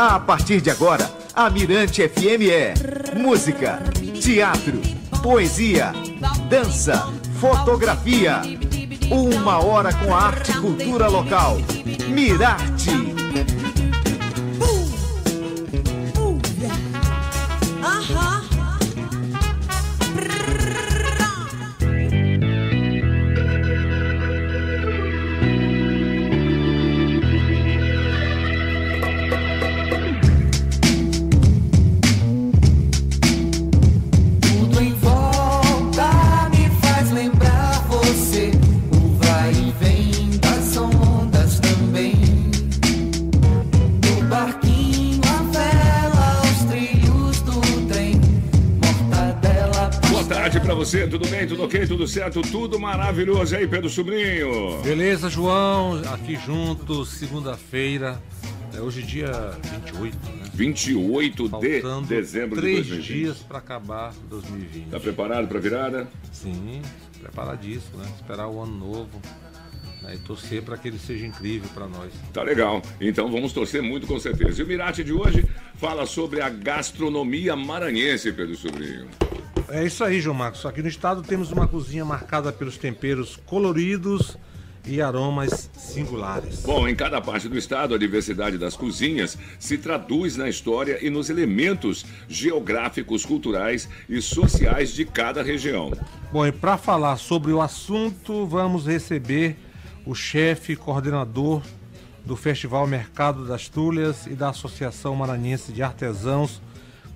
A partir de agora, a Mirante FM é música, teatro, poesia, dança, fotografia. Uma hora com a arte e cultura local. Mirarte. Certo, tudo maravilhoso aí, Pedro Sobrinho. Beleza, João? Aqui juntos, segunda-feira. É hoje dia 28, né? 28 de Faltando dezembro de três 2020. dias para acabar 2020. Tá preparado pra virada? Sim, preparadíssimo, né? Esperar o ano novo né? e torcer para que ele seja incrível para nós. Tá legal. Então vamos torcer muito com certeza. E o Mirate de hoje fala sobre a gastronomia maranhense, Pedro Sobrinho. É isso aí, João Marcos. Aqui no estado temos uma cozinha marcada pelos temperos coloridos e aromas singulares. Bom, em cada parte do estado, a diversidade das cozinhas se traduz na história e nos elementos geográficos, culturais e sociais de cada região. Bom, e para falar sobre o assunto, vamos receber o chefe coordenador do Festival Mercado das Tulhas e da Associação Maranhense de Artesãos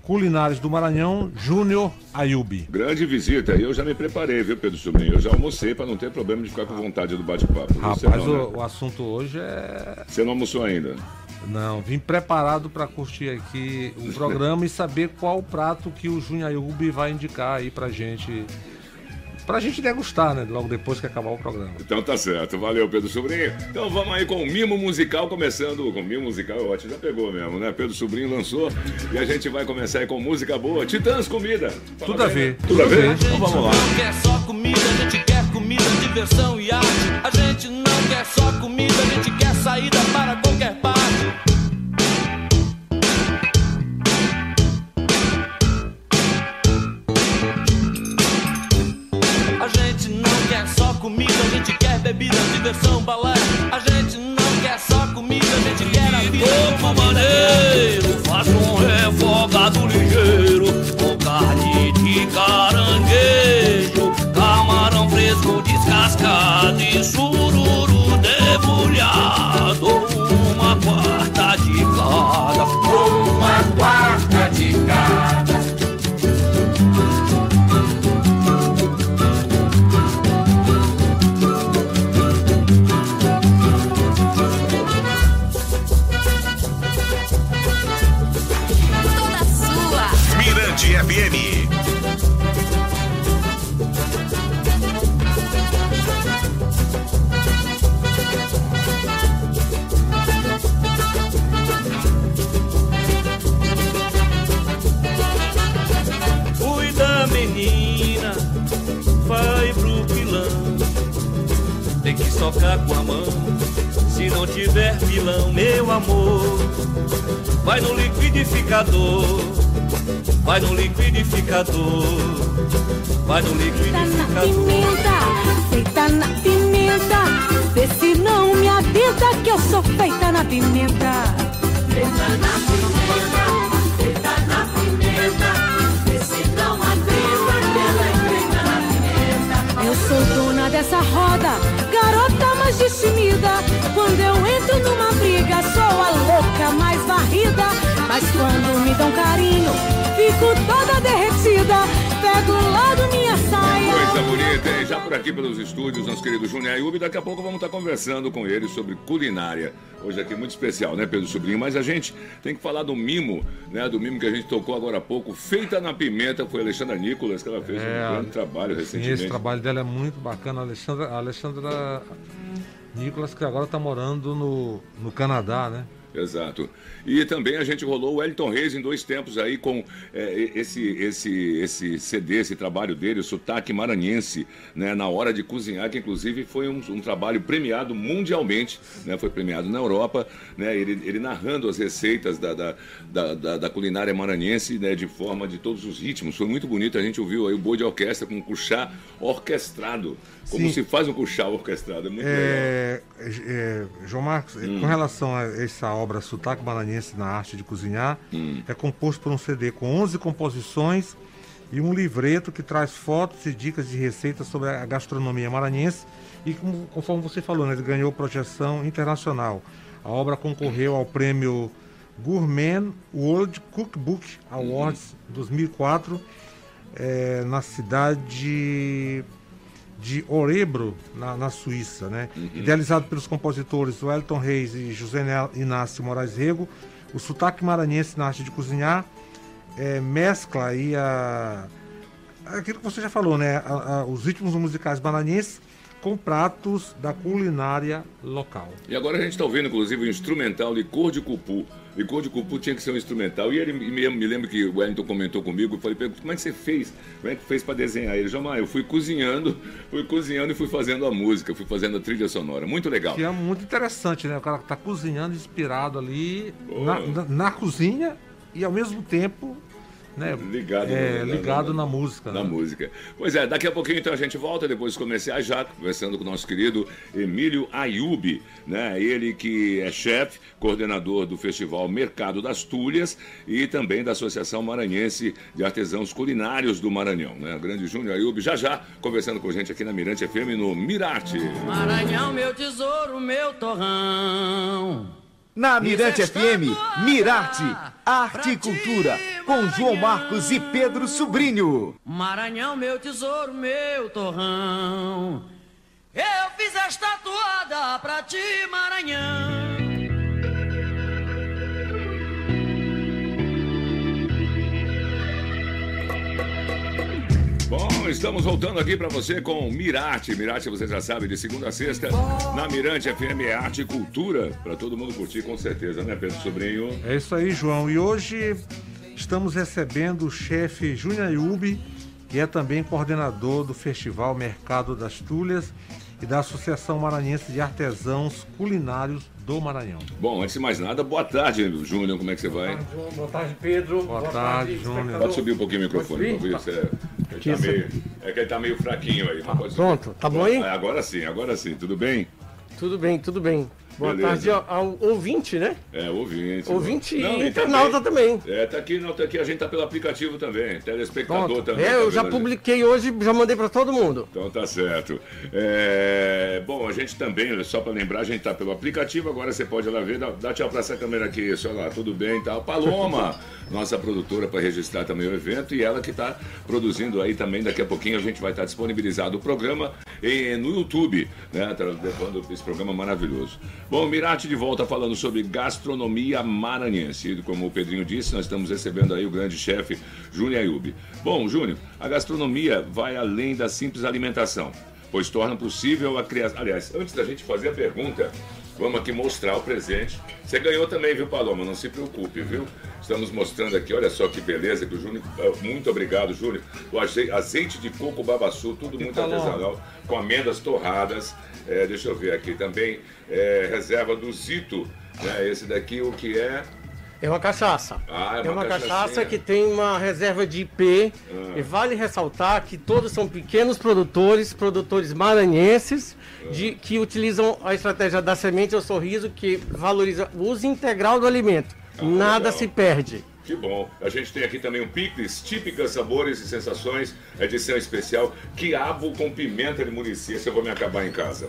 Culinários do Maranhão, Júnior Ayubi. Grande visita. Eu já me preparei, viu, Pedro Sobrinho? Eu já almocei para não ter problema de ficar com vontade do bate-papo. Rapaz, não, né? o, o assunto hoje é. Você não almoçou ainda? Não, vim preparado para curtir aqui o programa e saber qual o prato que o Júnior Ayubi vai indicar aí pra gente. Pra gente degustar, né? Logo depois que acabar o programa. Então tá certo. Valeu, Pedro Sobrinho. Então vamos aí com o Mimo Musical, começando com o Mimo Musical, é ótimo, já pegou mesmo, né? Pedro Sobrinho lançou e a gente vai começar aí com música boa. Titãs Comida. Fala Tudo a bem, ver, né? Tudo a ver? tudo a ver. Então vamos lá. não quer só comida, a gente quer comida, diversão e arte. A gente não quer só comida, a gente quer saída para qualquer balé. Mirante FM. Cuida, menina, vai pro pilão. Tem que socar com a mão, se não tiver pilão, meu amor. Vai no liquidificador, vai no liquidificador, vai no Feita na liquidificador. pimenta, feita na pimenta. Vê se não me avisa que eu sou feita na pimenta. Feita na pimenta, feita na pimenta. Vê se não avisa que ela é feita na pimenta. Eu sou dona dessa roda, garota mais destemida. Quando eu entro numa briga, sou a louca mais varrida. Mas quando me dão carinho, fico toda derretida. Pego logo minha saia. Coisa? Já por aqui pelos estúdios, nosso querido Júnior Ayub. Daqui a pouco vamos estar conversando com ele sobre culinária. Hoje aqui muito especial, né, Pedro Sobrinho? Mas a gente tem que falar do mimo, né? Do mimo que a gente tocou agora há pouco, feita na pimenta, foi a Alexandra Nicolas que ela fez É, um grande trabalho Sim, recentemente. esse trabalho dela é muito bacana. A Alexandra, a Alexandra Nicolas, que agora está morando no, no Canadá, né? Exato. E também a gente rolou o Elton Reis em dois tempos aí com é, esse, esse, esse CD, esse trabalho dele, o Sotaque Maranhense, né, na hora de cozinhar, que inclusive foi um, um trabalho premiado mundialmente, né, foi premiado na Europa, né, ele, ele narrando as receitas da, da, da, da, culinária maranhense né, de forma de todos os ritmos. Foi muito bonito, a gente ouviu aí o boi de orquestra com um cuchá orquestrado, como Sim. se faz um cuchá orquestrado, é muito. É, é, João Marcos, Hum. com relação a essa obra Sotaque Maranhense na Arte de Cozinhar, Hum. é composto por um CD com 11 composições e um livreto que traz fotos e dicas de receitas sobre a gastronomia maranhense e, como- conforme você falou, né, ele ganhou projeção internacional. A obra concorreu ao prêmio Gourmet World Cookbook Awards 2004 eh, na cidade de Orebro, na, na Suíça, né? Idealizado pelos compositores Wellington Reis e José Inácio Moraes Rego, o sotaque maranhense na arte de cozinhar eh, mescla aí a, aquilo que você já falou, né? A- a- os ritmos musicais maranhenses com pratos da culinária local. E agora a gente está ouvindo, inclusive, o instrumental Licor de Cupu. Licor de Cupu tinha que ser um instrumental. E ele me, me lembra que o Wellington comentou comigo. Eu falei, "Pô, como é que você fez? Como é que fez para desenhar? Ele, Jamar, eu fui cozinhando, fui cozinhando e fui fazendo a música, fui fazendo a trilha sonora. Muito legal. Que é muito interessante, né? O cara que tá cozinhando inspirado ali Boa. na, na- na cozinha e ao mesmo tempo, né? Ligado é, na- ligado na- na, música. Na né? música. Pois é, daqui a pouquinho então a gente volta, depois dos comerciais, já conversando com o nosso querido Emílio Ayub, né? Ele que é chefe, coordenador do Festival Mercado das Tulhas e também da Associação Maranhense de Artesãos Culinários do Maranhão, né? Grande Júnior Ayub, já já conversando com a gente aqui na Mirante FM no Mirarte. Maranhão, meu tesouro, meu torrão. Na Mirante FM, Mirarte, Arte e Cultura, com João Marcos e Pedro Sobrinho. Maranhão, meu tesouro, meu torrão. Eu fiz esta toada pra ti, Maranhão. Estamos voltando aqui para você com Mirarte. Mirarte, você já sabe, de segunda a sexta, na Mirante FM é arte e cultura, para todo mundo curtir com certeza, né, Pedro Sobrinho? É isso aí, João. E hoje estamos recebendo o chefe Júnior Ayub, que é também coordenador do Festival Mercado das Tulhas e da Associação Maranhense de Artesãos Culinários do Maranhão. Bom, antes de mais nada, boa tarde, Júnior, como é que você vai? João, boa tarde, Pedro. Boa tarde, Júnior. espectador. Pode subir um pouquinho o microfone, por subir? favor. Você, ele tá meio, é que ele tá meio fraquinho aí. subir. Pronto, tá bom aí? É, Agora sim, agora sim, tudo bem? Tudo bem, tudo bem. Boa Beleza. tarde ao, ouvinte, né? É, ouvinte. Ouvinte Não, e e internauta também. É, tá aqui, não, tá aqui, a gente tá pelo aplicativo também, telespectador Pronto. também. É, tá eu já publiquei hoje, já mandei pra todo mundo. Então tá certo. É, Bom, a gente também, só para lembrar, a gente tá pelo aplicativo, agora você pode ir lá ver, dá, dá tchau para essa câmera aqui, isso, olha lá, tudo bem e tal. Paloma, nossa produtora para registrar também o evento e ela que está produzindo aí também, daqui a pouquinho a gente vai estar disponibilizado o programa em- no YouTube, né, tá levando esse programa maravilhoso. Bom, Mirate de volta falando sobre gastronomia maranhense. E Como o Pedrinho disse, nós estamos recebendo aí o grande chefe Júnior Ayub. Bom, Júnior, a gastronomia vai além da simples alimentação pois torna possível a criação. Aliás, antes da gente fazer a pergunta, vamos aqui mostrar o presente. Você ganhou também, viu, Paloma? Não se preocupe, viu? Estamos mostrando aqui, olha só que beleza que o Júnior. ah, Muito obrigado, Júnior. O aze- azeite de coco babaçu, tudo muito artesanal, com amêndoas torradas. É, deixa eu ver aqui também. É, reserva do Zito. Né? Esse daqui, o que é? É uma cachaça. Ah, é é uma uma cachaçinha. cachaça que tem uma reserva de IP. Ah. E vale ressaltar que todos são pequenos produtores, produtores maranhenses, de, que utilizam a estratégia da semente ao sorriso, que valoriza o uso integral do alimento. Nada legal. se perde. Que bom. A gente tem aqui também um picles, típicas sabores e sensações, edição especial, quiabo com pimenta de. Esse eu vou me acabar em casa.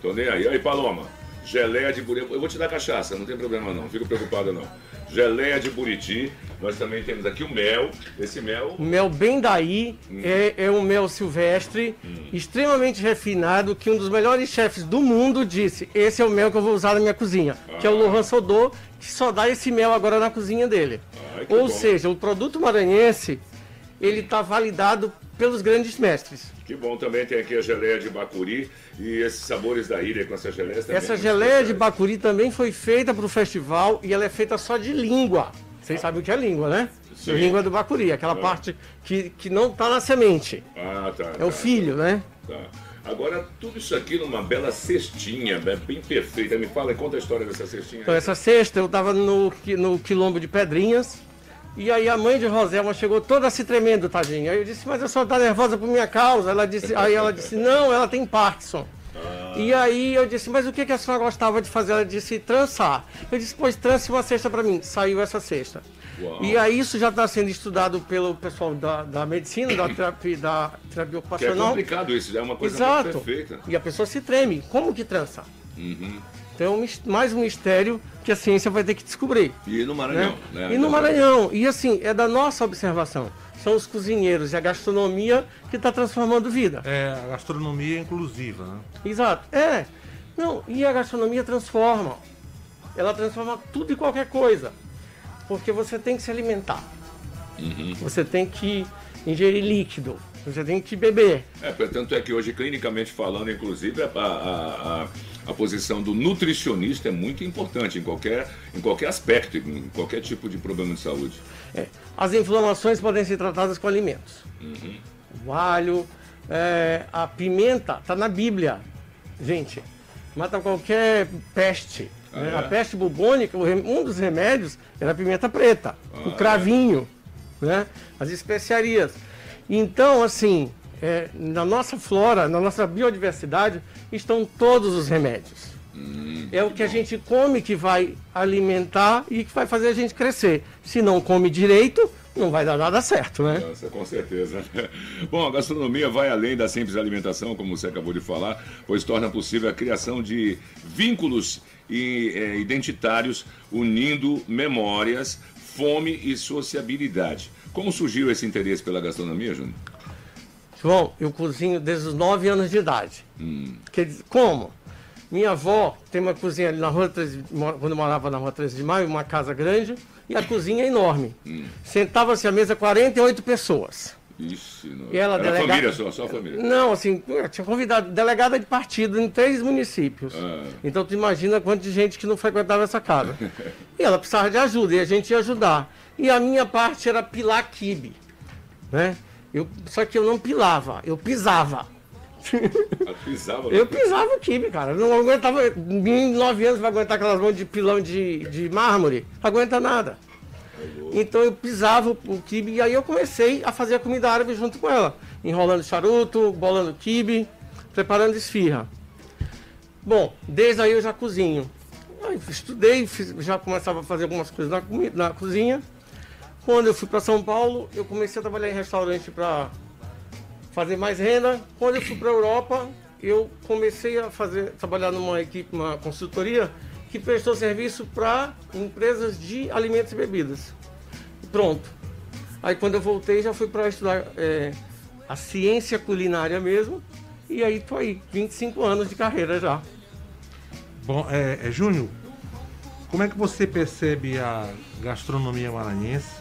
Tô nem aí. Aí, Paloma, geleia de buriti. Eu vou te dar cachaça, não tem problema não, fico preocupado não. Geleia de buriti. Nós também temos aqui o mel. Esse mel, O mel bem daí é, é um mel silvestre, extremamente refinado, que um dos melhores chefes do mundo disse, esse é o mel que eu vou usar na minha cozinha, que é o Lohan Sodô, que só dá esse mel agora na cozinha dele. Ai, Ou bom. seja, o produto maranhense, ele está validado pelos grandes mestres. Que bom, também tem aqui a geleia de bacuri e esses sabores da ilha com essa geleia também. Essa geleia de bacuri também foi feita para o festival e ela é feita só de língua. Vocês sabem o que é língua, né? Sim. Língua do bacuri, aquela parte que, que não está na semente. Ah, tá. É o filho, né? Tá. Agora, tudo isso aqui numa bela cestinha, né, bem perfeita. Me fala, conta a história dessa cestinha. Então aí. essa sexta eu estava no, no quilombo de Pedrinhas e aí a mãe de Roselma chegou toda se tremendo, tadinha. Aí eu disse, mas a senhora está nervosa por minha causa. Ela disse, aí ela disse, não, ela tem Parkinson. E aí eu disse, mas o que, que a senhora gostava de fazer? Ela disse, trançar. Eu disse, pois trance uma cesta para mim. Saiu essa cesta. Uau. E aí isso já está sendo estudado pelo pessoal da, da medicina, da terapia, da terapia Que é ocupacional. complicado isso, é uma coisa Exato. perfeita. E a pessoa se treme. Como que trança? Então é um mais um mistério que a ciência vai ter que descobrir. E no né? Maranhão, né? E no Maranhão. E assim, é da nossa observação. São os cozinheiros e a gastronomia que está transformando vida. É, a gastronomia inclusiva, né? Exato. É. Não, e a gastronomia transforma. Ela transforma tudo e qualquer coisa. Porque você tem que se alimentar. Você tem que ingerir líquido. Você tem que beber. É, tanto é que hoje, clinicamente falando, inclusive, a, a, a, a posição do nutricionista é muito importante em qualquer, em qualquer aspecto, em qualquer tipo de problema de saúde. É, As inflamações podem ser tratadas com alimentos. O alho, é, a pimenta, está na Bíblia. Gente, mata qualquer peste. né? é? A peste bubônica, um dos remédios era a pimenta preta, o cravinho, né? as especiarias. Então, assim, é, na nossa flora, na nossa biodiversidade, estão todos os remédios. É o que a gente come que vai alimentar e que vai fazer a gente crescer. Se não come direito, não vai dar nada certo, né? Nossa, com certeza. Bom, a gastronomia vai além da simples alimentação, como você acabou de falar, pois torna possível a criação de vínculos e, eh, identitários unindo memórias, fome e sociabilidade. Como surgiu esse interesse pela gastronomia, Júnior? João, eu cozinho desde os 9 anos de idade. Quer dizer, como? Minha avó tem uma cozinha ali na rua 13, de- mo- quando eu morava na rua 13 de maio, uma casa grande, e a cozinha é enorme. Sentava-se à mesa 48 pessoas. Ixi, não. E ela Era delega- família só, só família. Não, assim, eu tinha convidado delegada de partido em três municípios. Ah. Então tu imagina quanto de gente que não frequentava essa casa. e ela precisava de ajuda, e a gente ia ajudar. E a minha parte era pilar quibe. Né? Eu, só que eu não pilava, eu pisava. Ela pisava. Eu pisava o quibe, cara. Eu não aguentava. Em nove anos vai aguentar aquelas mãos de pilão de, de mármore. Não aguenta nada. Então eu pisava o quibe e aí eu comecei a fazer a comida árabe junto com ela. Enrolando charuto, bolando quibe, preparando esfirra. Bom, desde aí eu já cozinho. Aí estudei, fiz- já começava a fazer algumas coisas na, na cozinha. Quando eu fui para São Paulo, eu comecei a trabalhar em restaurante para fazer mais renda. Quando eu fui para a Europa, eu comecei a fazer, trabalhar numa equipe, uma consultoria que prestou serviço para empresas de alimentos e bebidas. Pronto. Aí quando eu voltei, já fui para estudar é, a ciência culinária mesmo. E aí tô aí, 25 anos de carreira já. Bom, é, é, Júnior, como é que você percebe a gastronomia maranhense?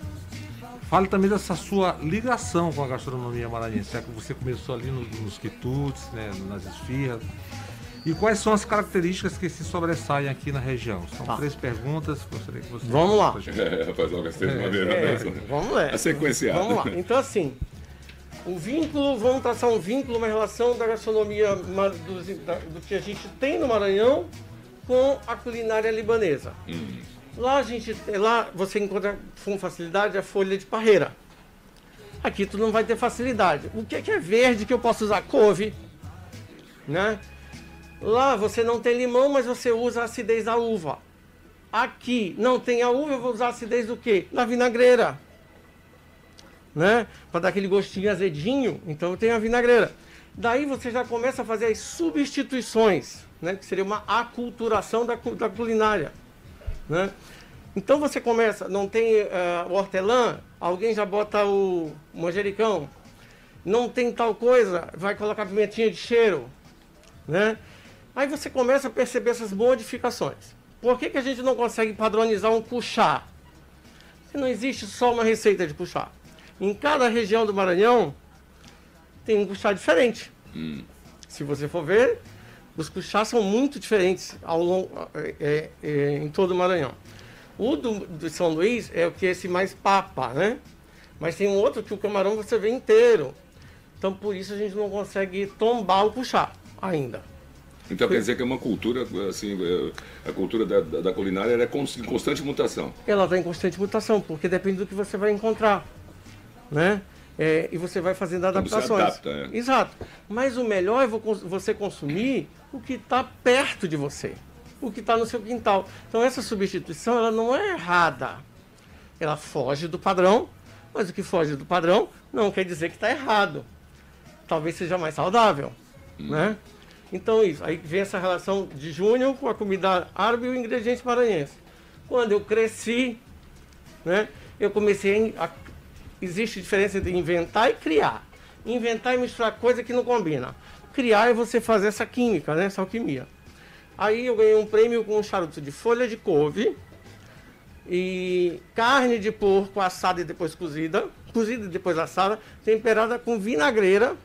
Fale também dessa sua ligação com a gastronomia maranhense, já que você começou ali no- nos quitutes, né, nas esfirras. E quais são as características que se sobressaem aqui na região? São Tá. três perguntas, gostaria que você... Vamos lá. É, faz logo as três É, né? vamos lá. A sequenciada. Vamos lá. Então, assim, o vínculo, vamos traçar um vínculo, uma relação da gastronomia da- do, que a gente tem no Maranhão com a culinária libanesa. Lá a gente, lá você encontra com facilidade a folha de parreira. Aqui tu não vai ter facilidade. O que é, que é verde que eu posso usar? Couve, né? Lá você não tem limão, mas você usa a acidez da uva. Aqui não tem a uva, eu vou usar a acidez do quê? Da vinagreira. Né? Para dar aquele gostinho azedinho, então eu tenho a vinagreira. Daí você já começa a fazer as substituições, né? que seria uma aculturação da, da culinária. Né? Então você começa, não tem o hortelã, alguém já bota o manjericão. Não tem tal coisa, vai colocar pimentinha de cheiro. Né? Aí você começa a perceber essas modificações. Por que, que a gente não consegue padronizar um cuchá? Porque não existe só uma receita de cuchá. Em cada região do Maranhão, tem um cuchá diferente. Se você for ver, os cuchás são muito diferentes ao longo, é, é, é, em todo o Maranhão. O do, do São Luís é o que é esse mais papa, né? Mas tem um outro que o camarão você vê inteiro. Então por isso a gente não consegue tombar o puxar ainda. Então quer dizer que é uma cultura, assim, é, a cultura da, da- da culinária é em constante mutação. Ela está em constante mutação, porque depende do que você vai encontrar, né? É, e você vai fazendo se adaptações. adapta, é. Exato. Mas o melhor é você consumir o que está perto de você, o que está no seu quintal. Então essa substituição ela não é errada. Ela foge do padrão, mas o que foge do padrão não quer dizer que está errado. Talvez seja mais saudável, né? Então isso, aí vem essa relação de Júnior com a comida árabe e o ingrediente maranhense. Quando eu cresci, né, eu comecei a... Existe diferença entre inventar e criar. Inventar e misturar coisa que não combina. Criar é você fazer essa química, né, essa alquimia. Aí eu ganhei um prêmio com um charuto de folha de couve e carne de porco assada e depois cozida, cozida e depois assada, temperada com vinagreira,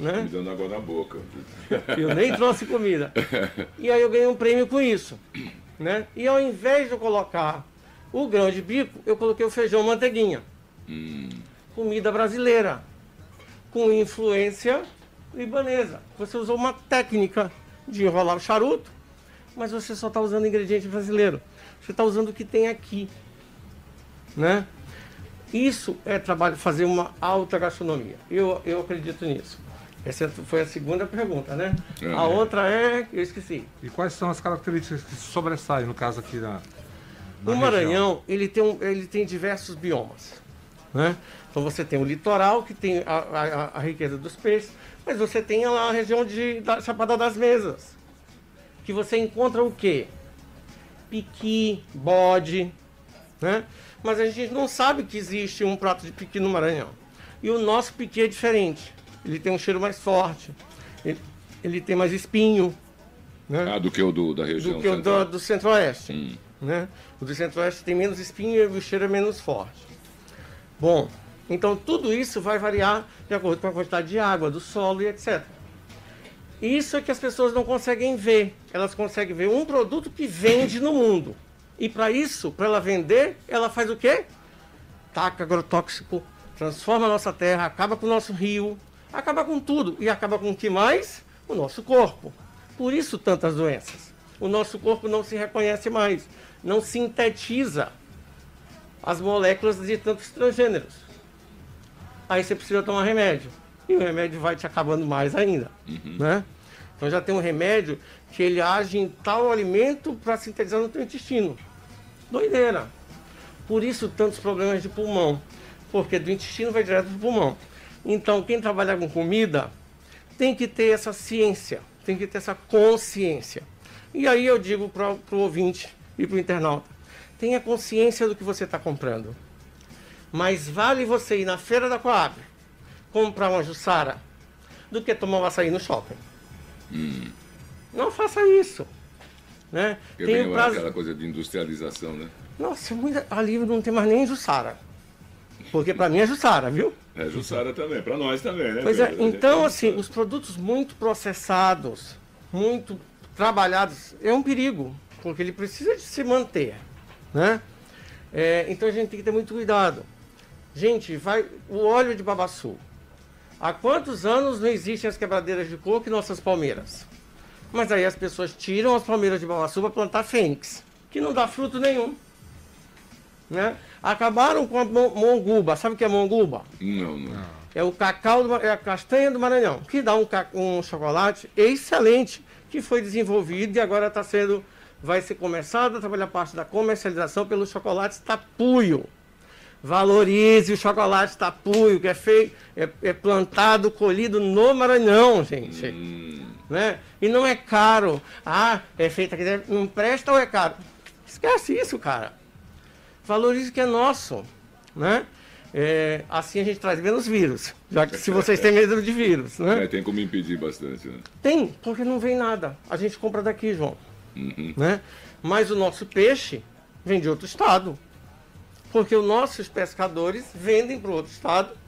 né? Me dando água na boca. Eu nem trouxe comida. E aí eu ganhei um prêmio com isso. Né? E ao invés de eu colocar o grão de bico, eu coloquei o feijão manteiguinha. Comida brasileira. Com influência libanesa. Você usou uma técnica de enrolar o charuto, mas você só está usando ingrediente brasileiro. Você está usando o que tem aqui. Né? Isso é trabalho, fazer uma alta gastronomia. Eu, eu acredito nisso. Essa foi a segunda pergunta, né? É. A outra é, eu esqueci. E quais são as características que sobressaem, no caso aqui na. na O Maranhão, ele tem, um- ele tem diversos biomas. Né? Então você tem o litoral, que tem a, a- a riqueza dos peixes, mas você tem lá a região de, da Chapada das Mesas, que você encontra o quê? Piqui, bode, né? Mas a gente não sabe que existe um prato de piqui no Maranhão. E o nosso piqui é diferente. Ele tem um cheiro mais forte, ele, ele tem mais espinho, né? Ah, do que o do, da região do que o central. do, do centro-oeste. Hum. Né? O do centro-oeste tem menos espinho e o cheiro é menos forte. Bom, então tudo isso vai variar de acordo com a quantidade de água, do solo e etc. Isso é que as pessoas não conseguem ver. Elas conseguem ver um produto que vende no mundo. E para isso, para ela vender, ela faz o quê? Taca agrotóxico, transforma a nossa terra, acaba com o nosso rio, acaba com tudo. E acaba com o que mais? O nosso corpo. Por isso tantas doenças. O nosso corpo não se reconhece mais, não sintetiza as moléculas de tantos transgêneros. Aí você precisa tomar remédio. E o remédio vai te acabando mais ainda. Né? Então já tem um remédio que ele age em tal alimento para sintetizar no teu intestino. Doideira. Por isso tantos problemas de pulmão. Porque do intestino vai direto para o pulmão. Então quem trabalha com comida tem que ter essa ciência, tem que ter essa consciência. E aí eu digo para o ouvinte e para o internauta: tenha consciência do que você está comprando. Mas vale você ir na feira da Coab comprar uma Jussara do que tomar um açaí no shopping. Não faça isso. Né? Tem o prazo- aquela coisa de industrialização, né? Nossa, muita... ali não tem mais nem Jussara. Porque para mim é Jussara, viu? É, Jussara também, pra nós também, né? Pois é, gente então assim, os produtos muito processados, muito trabalhados, é um perigo, porque ele precisa de se manter, né? É, então a gente tem que ter muito cuidado. Gente, vai o óleo de babaçu. Há quantos anos não existem as quebradeiras de coco em nossas palmeiras? Mas aí as pessoas tiram as palmeiras de babaçu para plantar fênix, que não dá fruto nenhum. Né? Acabaram com a mon- monguba. Sabe o que é monguba? Não, não. É o cacau, do é a castanha do Maranhão, que dá um, um chocolate excelente, que foi desenvolvido e agora está sendo, vai ser começado a trabalhar parte da comercialização pelo chocolate tapuio. Valorize o chocolate tapuio, que é feito, é, é plantado, colhido no Maranhão, gente. Né? E não é caro. Ah, é feito aqui, dentro. não presta ou é caro? Esquece isso, cara valorize o que é nosso, né? É, assim a gente traz menos vírus, já que se vocês têm medo de vírus, né? É, tem como impedir bastante, né? Tem, porque não vem nada. A gente compra daqui, João, né? Mas o nosso peixe vem de outro estado, porque os nossos pescadores vendem para outro estado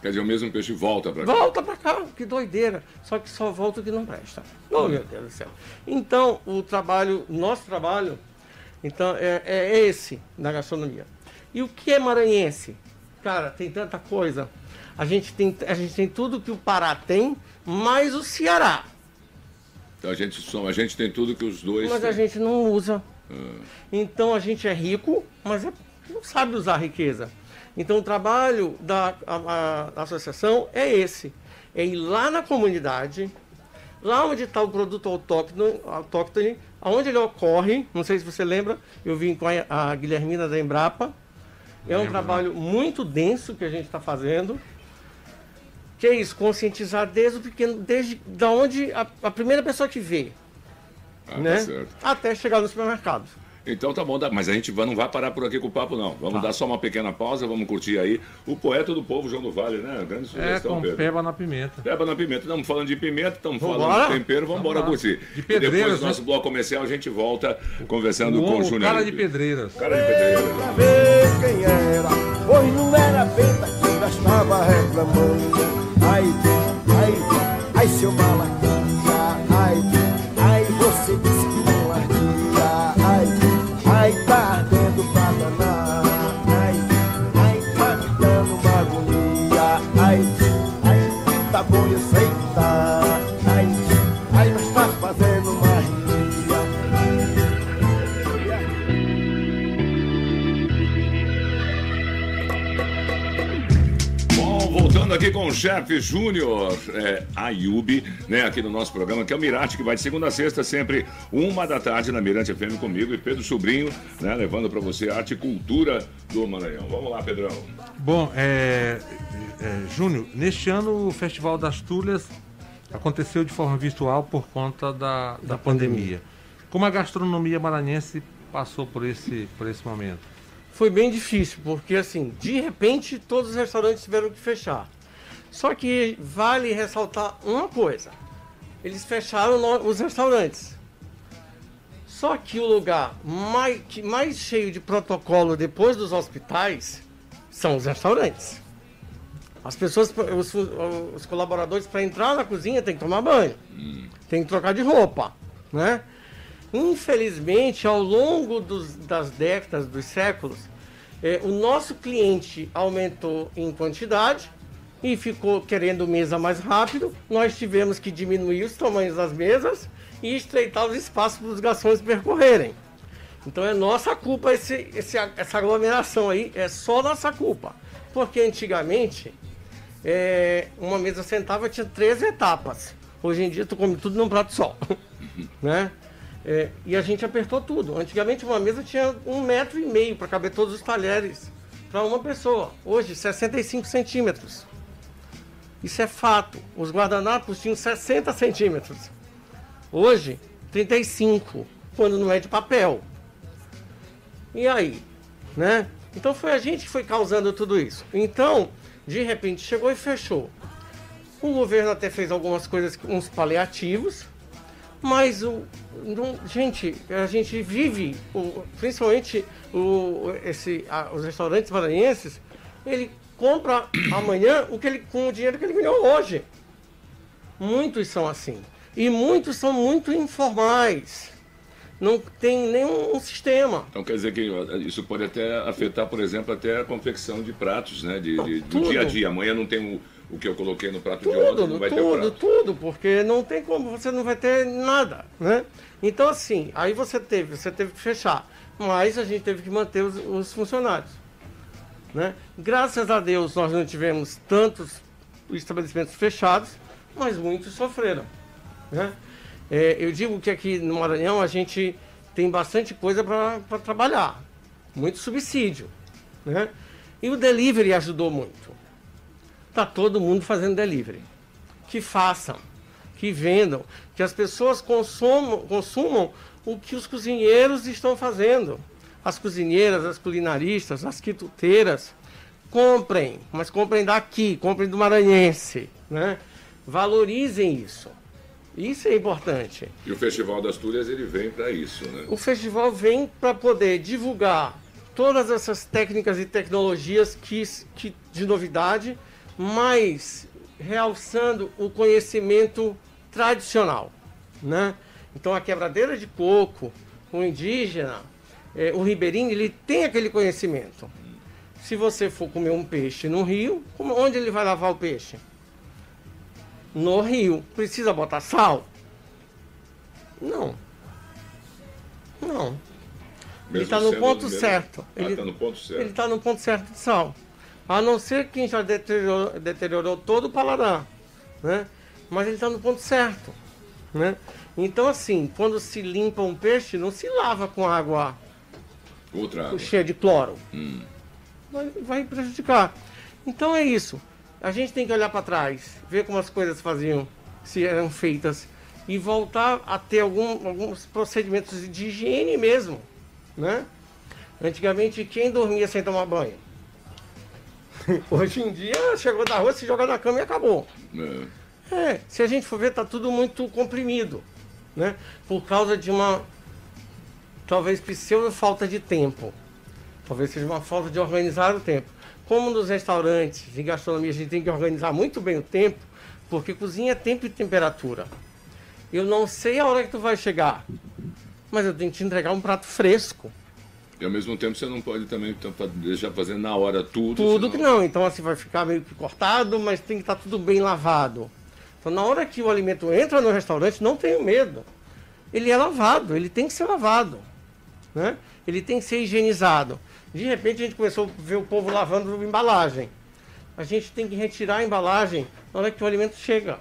Quer dizer, o mesmo peixe volta para cá. Volta pra cá, que doideira. Só que só volta o que não presta. Oh, meu Deus do céu. Então, o trabalho, nosso trabalho, então, é, é esse na gastronomia. E o que é maranhense? Cara, tem tanta coisa. A gente tem, a gente tem tudo que o Pará tem, mais o Ceará. Então a gente, soma- a gente tem tudo que os dois Mas a têm. gente não usa. Ah, Então a gente é rico, mas é- não sabe usar a riqueza. Então o trabalho da a- a- associação é esse: é ir lá na comunidade, lá onde está o produto autóctone, autóctone, aonde ele ocorre. Não sei se você lembra, eu vim com a, a Guilhermina da Embrapa. É um Lembro, trabalho muito denso que a gente está fazendo. Que é isso, conscientizar desde o pequeno, desde da onde a, a primeira pessoa que vê, ah, né? tá. Até chegar no supermercado. Então tá bom, mas a gente não vai parar por aqui com o papo, não. Vamos Tá. dar só uma pequena pausa, vamos curtir aí o poeta do povo, João do Vale, né? Grande É, sugestão, com Pedro. peba na pimenta. Peba na pimenta. Estamos falando de pimenta, estamos falando de tempero, vamos embora curtir. De e pedreiras, depois do né? nosso bloco comercial a gente volta conversando com o O Júnior. cara de pedreiras. Cara de pedreira. pra ver quem era, pois não era benta que ainda estava reclamando. Ai, ai, ai, seu malaquia, chefe Júnior é, Ayub, né, aqui no nosso programa, que é o Mirate, que vai de segunda a sexta, sempre uma da tarde na Mirante FM comigo e Pedro Sobrinho, né, levando para você a arte e cultura do Maranhão. Vamos lá, Pedrão. Bom, é, é, Júnior, neste ano o Festival das Tulhas aconteceu de forma virtual por conta da, da, pandemia. Como a gastronomia maranhense passou por esse, por esse momento? Foi bem difícil, porque assim, de repente todos os restaurantes tiveram que fechar. Só que vale ressaltar uma coisa: eles fecharam os restaurantes. Só que o lugar mais, mais cheio de protocolo depois dos hospitais são os restaurantes. As pessoas, os, os colaboradores, para entrar na cozinha, tem que tomar banho, tem que trocar de roupa, né? Infelizmente, ao longo dos- das décadas, dos séculos, eh, o nosso cliente aumentou em quantidade e ficou querendo mesa mais rápido. Nós tivemos que diminuir os tamanhos das mesas e estreitar os espaços para os garçons percorrerem. Então é nossa culpa esse, esse- essa aglomeração aí, é só nossa culpa. Porque antigamente, eh, uma mesa sentava tinha três etapas. Hoje em dia tu come tudo num prato só. né? É, e a gente apertou tudo. Antigamente uma mesa tinha um metro e meio para caber todos os talheres para uma pessoa. Hoje, 65 centímetros. Isso é fato. Os guardanapos tinham 60 centímetros. Hoje, 35, quando não é de papel. E aí? Né? Então foi a gente que foi causando tudo isso. Então, de repente, chegou e fechou. O governo até fez algumas coisas, uns paliativos, mas o, não- gente, a gente vive, o- principalmente o, esse, a- os restaurantes maranhenses, ele compra amanhã o que ele, com o dinheiro que ele ganhou hoje. Muitos são assim. E muitos são muito informais. Não tem nenhum sistema. Então quer dizer que isso pode até afetar, por exemplo, até a confecção de pratos, né? De, de- do Tudo. dia a dia. Amanhã não tem o, o que eu coloquei no prato de Tudo, ontem, não vai ter o tudo, prato. tudo, porque não tem como, você não vai ter nada, né? Então assim, aí você teve, você teve que fechar, mas a gente teve que manter os, os funcionários, né? Graças a Deus nós não tivemos tantos estabelecimentos fechados, mas muitos sofreram, né? É, eu digo que aqui no Maranhão a gente tem bastante coisa para trabalhar, muito subsídio, né? E o delivery ajudou muito. Tá todo mundo fazendo delivery. Que façam, que vendam, que as pessoas consumam, consumam o que os cozinheiros estão fazendo. As cozinheiras, as culinaristas, as quituteiras, comprem, mas comprem daqui, comprem do maranhense, né? Valorizem isso. Isso é importante. E o Festival das Túlias, ele vem para isso, né? O festival vem para poder divulgar todas essas técnicas e tecnologias que, que de novidade, mas realçando o conhecimento tradicional, né? Então a quebradeira de coco, o indígena, eh, o ribeirinho, ele tem aquele conhecimento. Se você for comer um peixe no rio, como- onde ele vai lavar o peixe? No rio. Precisa botar sal? Não. Não. Ele Mesmo está no ponto mesmo- certo. Ah, Ele tá no ponto certo. Ele está no ponto certo de sal. A não ser quem já deteriorou, deteriorou todo o paladar. Né? Mas ele está no ponto certo. Né? Então, assim, quando se limpa um peixe, não se lava com água Outra água. cheia de cloro. Hum. Vai, vai prejudicar. Então é isso. A gente tem que olhar para trás, ver como as coisas faziam, se eram feitas, e voltar a ter algum- alguns procedimentos de higiene mesmo. Né? Antigamente, quem dormia sem tomar banho? Hoje em dia, chegou da rua, se joga na cama e acabou. É. É, se a gente for ver, tá tudo muito comprimido, né? Por causa de uma, talvez, pseudo falta de tempo. Talvez seja uma falta de organizar o tempo. Como nos restaurantes e gastronomia a gente tem que organizar muito bem o tempo, porque cozinha é tempo e temperatura. Eu não sei a hora que tu vai chegar, mas eu tenho que te entregar um prato fresco. E ao mesmo tempo você não pode também fa- deixar fazendo na hora tudo. Tudo senão- que não, então assim vai ficar meio que cortado, mas tem que estar tudo bem lavado. Então na hora que o alimento entra no restaurante, não tenho medo. Ele é lavado, ele tem que ser lavado. Né? Ele tem que ser higienizado. De repente a gente começou a ver o povo lavando embalagem. A gente tem que retirar a embalagem na hora que o alimento chega.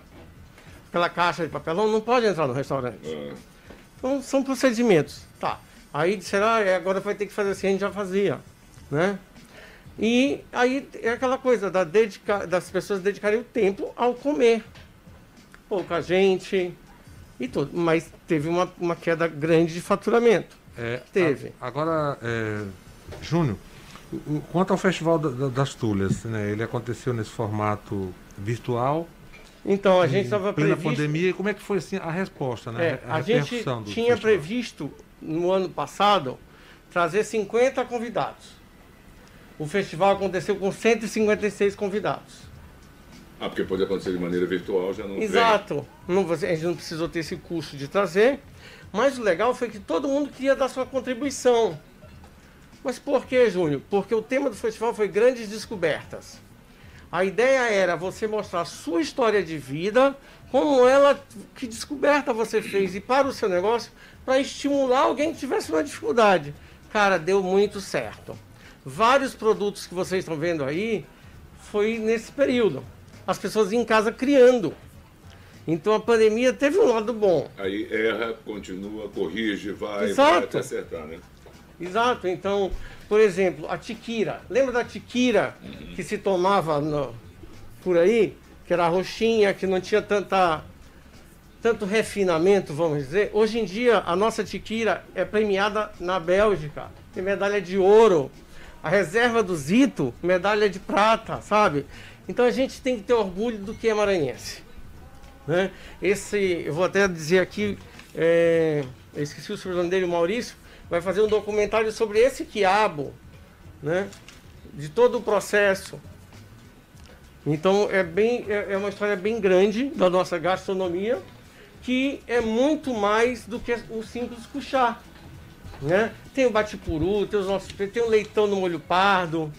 Aquela caixa de papelão não pode entrar no restaurante. É. Então são procedimentos. Tá. Aí disseram, ah, é, agora vai ter que fazer assim, a gente já fazia. Né? E aí é aquela coisa da dedica- das pessoas dedicarem o tempo ao comer. Pouca gente e tudo. Mas teve uma, uma queda grande de faturamento. É, Teve. a- agora, é, Júnior, o- o- quanto ao Festival da- da- das Tulhas, né, ele aconteceu nesse formato virtual. Então, a gente estava previsto... pandemia. E como é que foi assim, a resposta, né? É, a gente repercussão do tinha festival? previsto no ano passado trazer 50 convidados. O festival aconteceu com 156 convidados. Ah, porque pode acontecer de maneira virtual, já não. Exato. Não, a gente não precisou ter esse custo de trazer. Mas o legal foi que todo mundo queria dar sua contribuição. Mas por que, Júnior? Porque o tema do festival foi grandes descobertas. A ideia era você mostrar a sua história de vida, como ela, que descoberta você fez e para o seu negócio, para estimular alguém que tivesse uma dificuldade. Cara, deu muito certo. Vários produtos que vocês estão vendo aí foi nesse período. As pessoas em casa criando. Então a pandemia teve um lado bom. Aí erra, continua, corrige, vai, vai Exato. até acertar, né? Exato. Então, por exemplo, a tiquira. Lembra da tiquira que se tomava no- por aí? Que era roxinha, que não tinha tanta, tanto refinamento, vamos dizer. Hoje em dia, a nossa tiquira é premiada na Bélgica. Tem medalha de ouro. A reserva do Zito, medalha de prata, sabe? Então a gente tem que ter orgulho do que é maranhense. Né? Esse, eu vou até dizer aqui, é, eu esqueci o sobrenome dele, o Maurício, vai fazer um documentário sobre esse quiabo, né? De todo o processo. Então é bem, é, é uma história bem grande da nossa gastronomia, que é muito mais do que o simples cuchá. Né? Tem o batipuru, tem, os nossos, tem o leitão no molho pardo.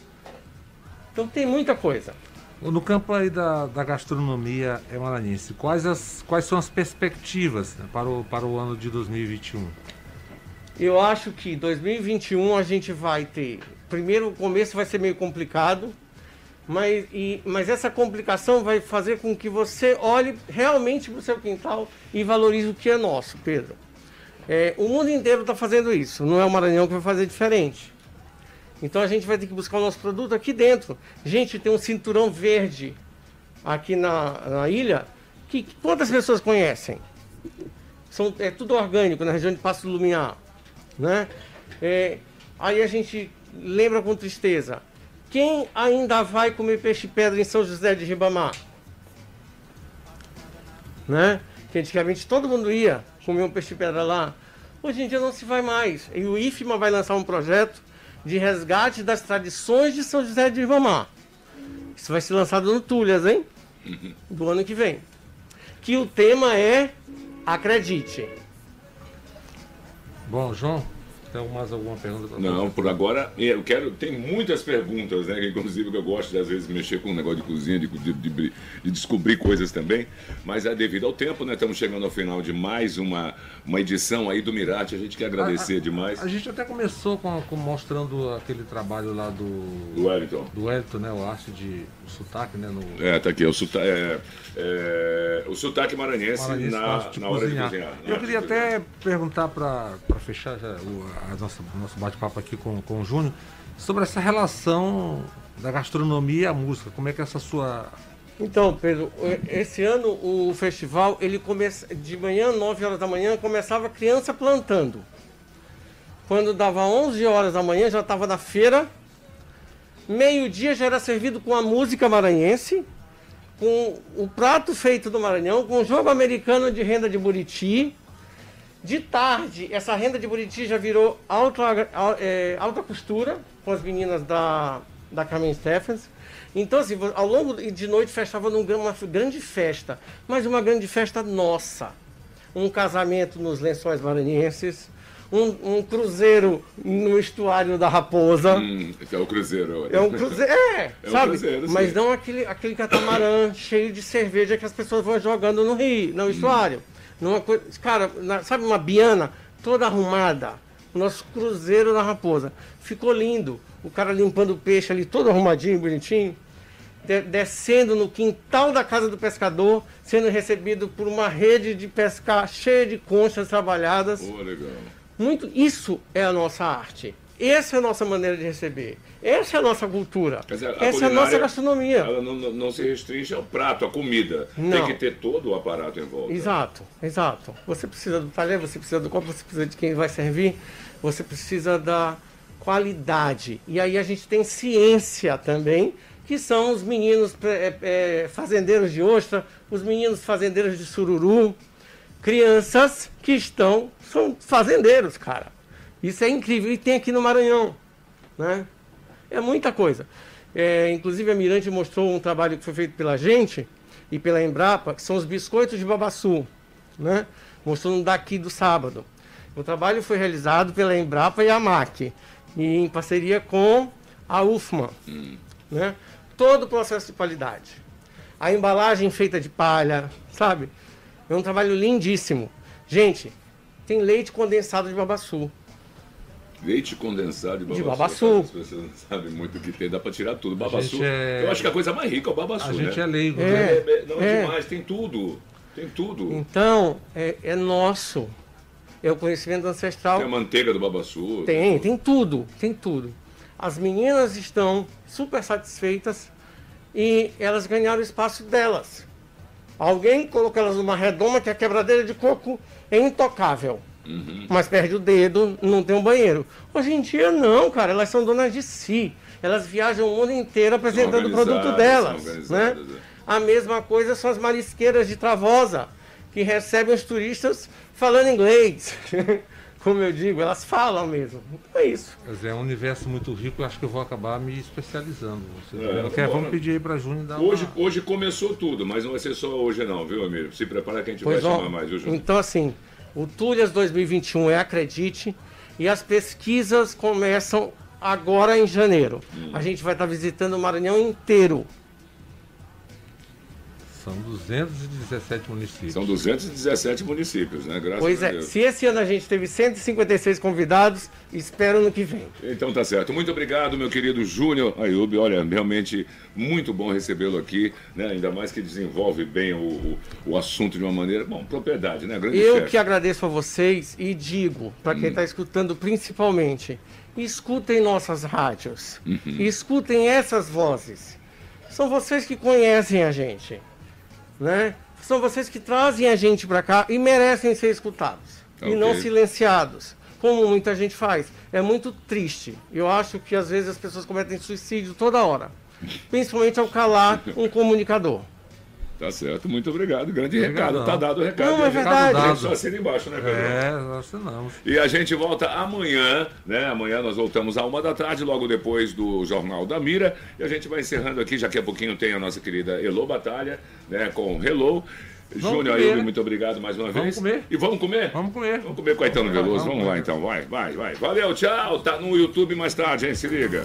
Então tem muita coisa. No campo aí da, da gastronomia é maranhense, quais, as, quais são as perspectivas né, para, o, para o ano de 2021? Eu acho que 2021 a gente vai ter. Primeiro, o começo vai ser meio complicado, mas, e, mas essa complicação vai fazer com que você olhe realmente para o seu quintal e valorize o que é nosso, Pedro. É, o mundo inteiro está fazendo isso, não é o Maranhão que vai fazer diferente. Então a gente vai ter que buscar o nosso produto aqui dentro. Gente, tem um cinturão verde aqui na, na ilha que quantas pessoas conhecem? São, é tudo orgânico na região de Passo do Lumiar. Né? É, aí a gente lembra com tristeza. Quem ainda vai comer peixe-pedra em São José de Ribamar? Né? Que antigamente todo mundo ia comer um peixe-pedra lá. Hoje em dia não se vai mais. E o IFMA vai lançar um projeto de resgate das tradições de São José de Ribamar. Isso vai ser lançado no Tulhas, hein? Do ano que vem. Que o tema é Acredite. Bom, João, tem mais alguma pergunta? pra Não, por agora, eu quero. Tem muitas perguntas, né? Inclusive que eu gosto de às vezes mexer com um negócio de cozinha, de, de- de- de descobrir coisas também. Mas é devido ao tempo, né? Estamos chegando ao final de mais uma, uma edição aí do Mirate. A gente quer agradecer demais. A gente até começou com, com mostrando aquele trabalho lá do. Do Wellington. Do Wellington, né? O arte de. O sotaque, né? No, É, tá aqui, o, sotaque, é, é, o sotaque maranhense, Maranhense na, na hora cozinhar. de cozinhar. Eu queria até perguntar para fechar já o a nossa, nosso bate-papo aqui com, com o Júnior sobre essa relação da gastronomia e a música. Como é que é essa sua. Então, Pedro, esse ano o festival, ele começa de manhã, 9 horas da manhã, começava a criança plantando. Quando dava 11 horas da manhã, já estava na feira. Meio-dia já era servido com a música maranhense, com o prato feito do Maranhão, com o jogo americano de renda de Buriti. De tarde, essa renda de Buriti já virou alta, al- é, alta costura com as meninas da, da Carmen Stephens. Então, assim, ao longo de noite festava num, gran- uma grande festa, mas uma grande festa nossa. Um casamento nos lençóis maranhenses, um, um cruzeiro no estuário da Raposa. Hum, é o Cruzeiro. É um cruzeiro, é, É um sabe? cruzeiro, sim. Mas não aquele, aquele catamarã cheio de cerveja que as pessoas vão jogando no rio, no estuário. Numa coisa, cara, na- sabe uma biana toda arrumada? O nosso cruzeiro da Raposa. Ficou lindo. O cara limpando o peixe ali, todo arrumadinho, bonitinho. de- descendo no quintal da casa do pescador, sendo recebido por uma rede de pescar cheia de conchas trabalhadas. Pô, legal. Muito, isso é a nossa arte. Essa é a nossa maneira de receber. Essa é a nossa cultura. Dizer, a Essa é a nossa gastronomia. Ela não, não- não se restringe ao prato, à comida. Não. Tem que ter todo o aparato em volta. Exato, exato. Você precisa do talher, você precisa do copo, você precisa de quem vai servir, você precisa da qualidade. E aí a gente tem ciência também, que são os meninos é, é, fazendeiros de ostra, os meninos fazendeiros de sururu, crianças que estão, são fazendeiros, cara. Isso é incrível. E tem aqui no Maranhão, né? É muita coisa. É, inclusive a Mirante mostrou um trabalho que foi feito pela gente e pela Embrapa, que são os biscoitos de babaçu, né? Mostrou um daqui do sábado. O trabalho foi realizado pela Embrapa e a MAC, em parceria com a UFMA, né? Todo o processo de qualidade. A embalagem feita de palha, sabe? É um trabalho lindíssimo. Gente, tem leite condensado de babaçu. Leite condensado de babaçu. As pessoas não sabem muito o que tem, dá pra tirar tudo. Babaçu. é- Eu acho que a coisa mais rica é o babaçu, A né? gente é leigo, É. né? É, não, É. demais, tem tudo. Tem tudo. Então, é, é nosso. É o conhecimento ancestral. Tem a manteiga do babaçu. Tem, tem tudo, tem tudo. As meninas estão super satisfeitas e elas ganharam o espaço delas. Alguém colocou elas numa redoma que a quebradeira de coco é intocável. Mas perde o dedo, não tem um banheiro. Hoje em dia não, cara, elas são donas de si. Elas viajam o mundo inteiro apresentando o produto delas. Né? é. A mesma coisa são as marisqueiras de Travosa, que recebem os turistas falando inglês. Como eu digo, elas falam mesmo. Então é isso. Quer dizer, é um universo muito rico, eu acho que eu vou acabar me especializando. Você É, quer? bom, Vamos pedir aí pra Júnior dar Hoje, uma... hoje começou tudo, mas não vai ser só hoje não, viu, Amir? Se prepara que a gente Pois vai ó, chamar mais, viu, Júnior? então assim, o Tulhas 2021 é Acredite e as pesquisas começam agora em janeiro. A gente vai estar visitando o Maranhão inteiro. São 217 municípios. São 217 municípios, né? Graças Pois a é, Deus. se esse ano a gente teve 156 convidados, espero no que vem. Então tá certo. Muito obrigado, meu querido Júnior Ayub. Olha, realmente muito bom recebê-lo aqui, né? Ainda mais que desenvolve bem o, o, o assunto de uma maneira. Bom, propriedade, né? Grande Eu chefe. que agradeço a vocês e digo, para Hum. quem está escutando principalmente, escutem nossas rádios, Uhum. escutem essas vozes. São vocês que conhecem a gente, né? São vocês que trazem a gente para cá e merecem ser escutados Ok. e não silenciados, como muita gente faz. É muito triste. Eu acho que às vezes as pessoas cometem suicídio toda hora, principalmente ao calar um comunicador. Tá certo, muito obrigado. Grande Obrigadão. recado, tá dado o recado. Não, a é gente- verdade. a gente Só assina embaixo, né, Pedro? É, nós assinamos. E a gente volta amanhã, né? Amanhã nós voltamos à uma da tarde, logo depois do Jornal da Mira. E a gente vai encerrando aqui, já que a pouquinho tem a nossa querida Elô Batalha, né? Com Hello. Júnior Ailton, muito obrigado mais uma Vamos vez. comer. E vamos comer? Vamos comer. Vamos comer Caetano Vamos, Veloso. vamos Vamos lá comer. então, vai, vai, vai. Valeu, tchau. Tá no YouTube mais tarde, hein? Se liga.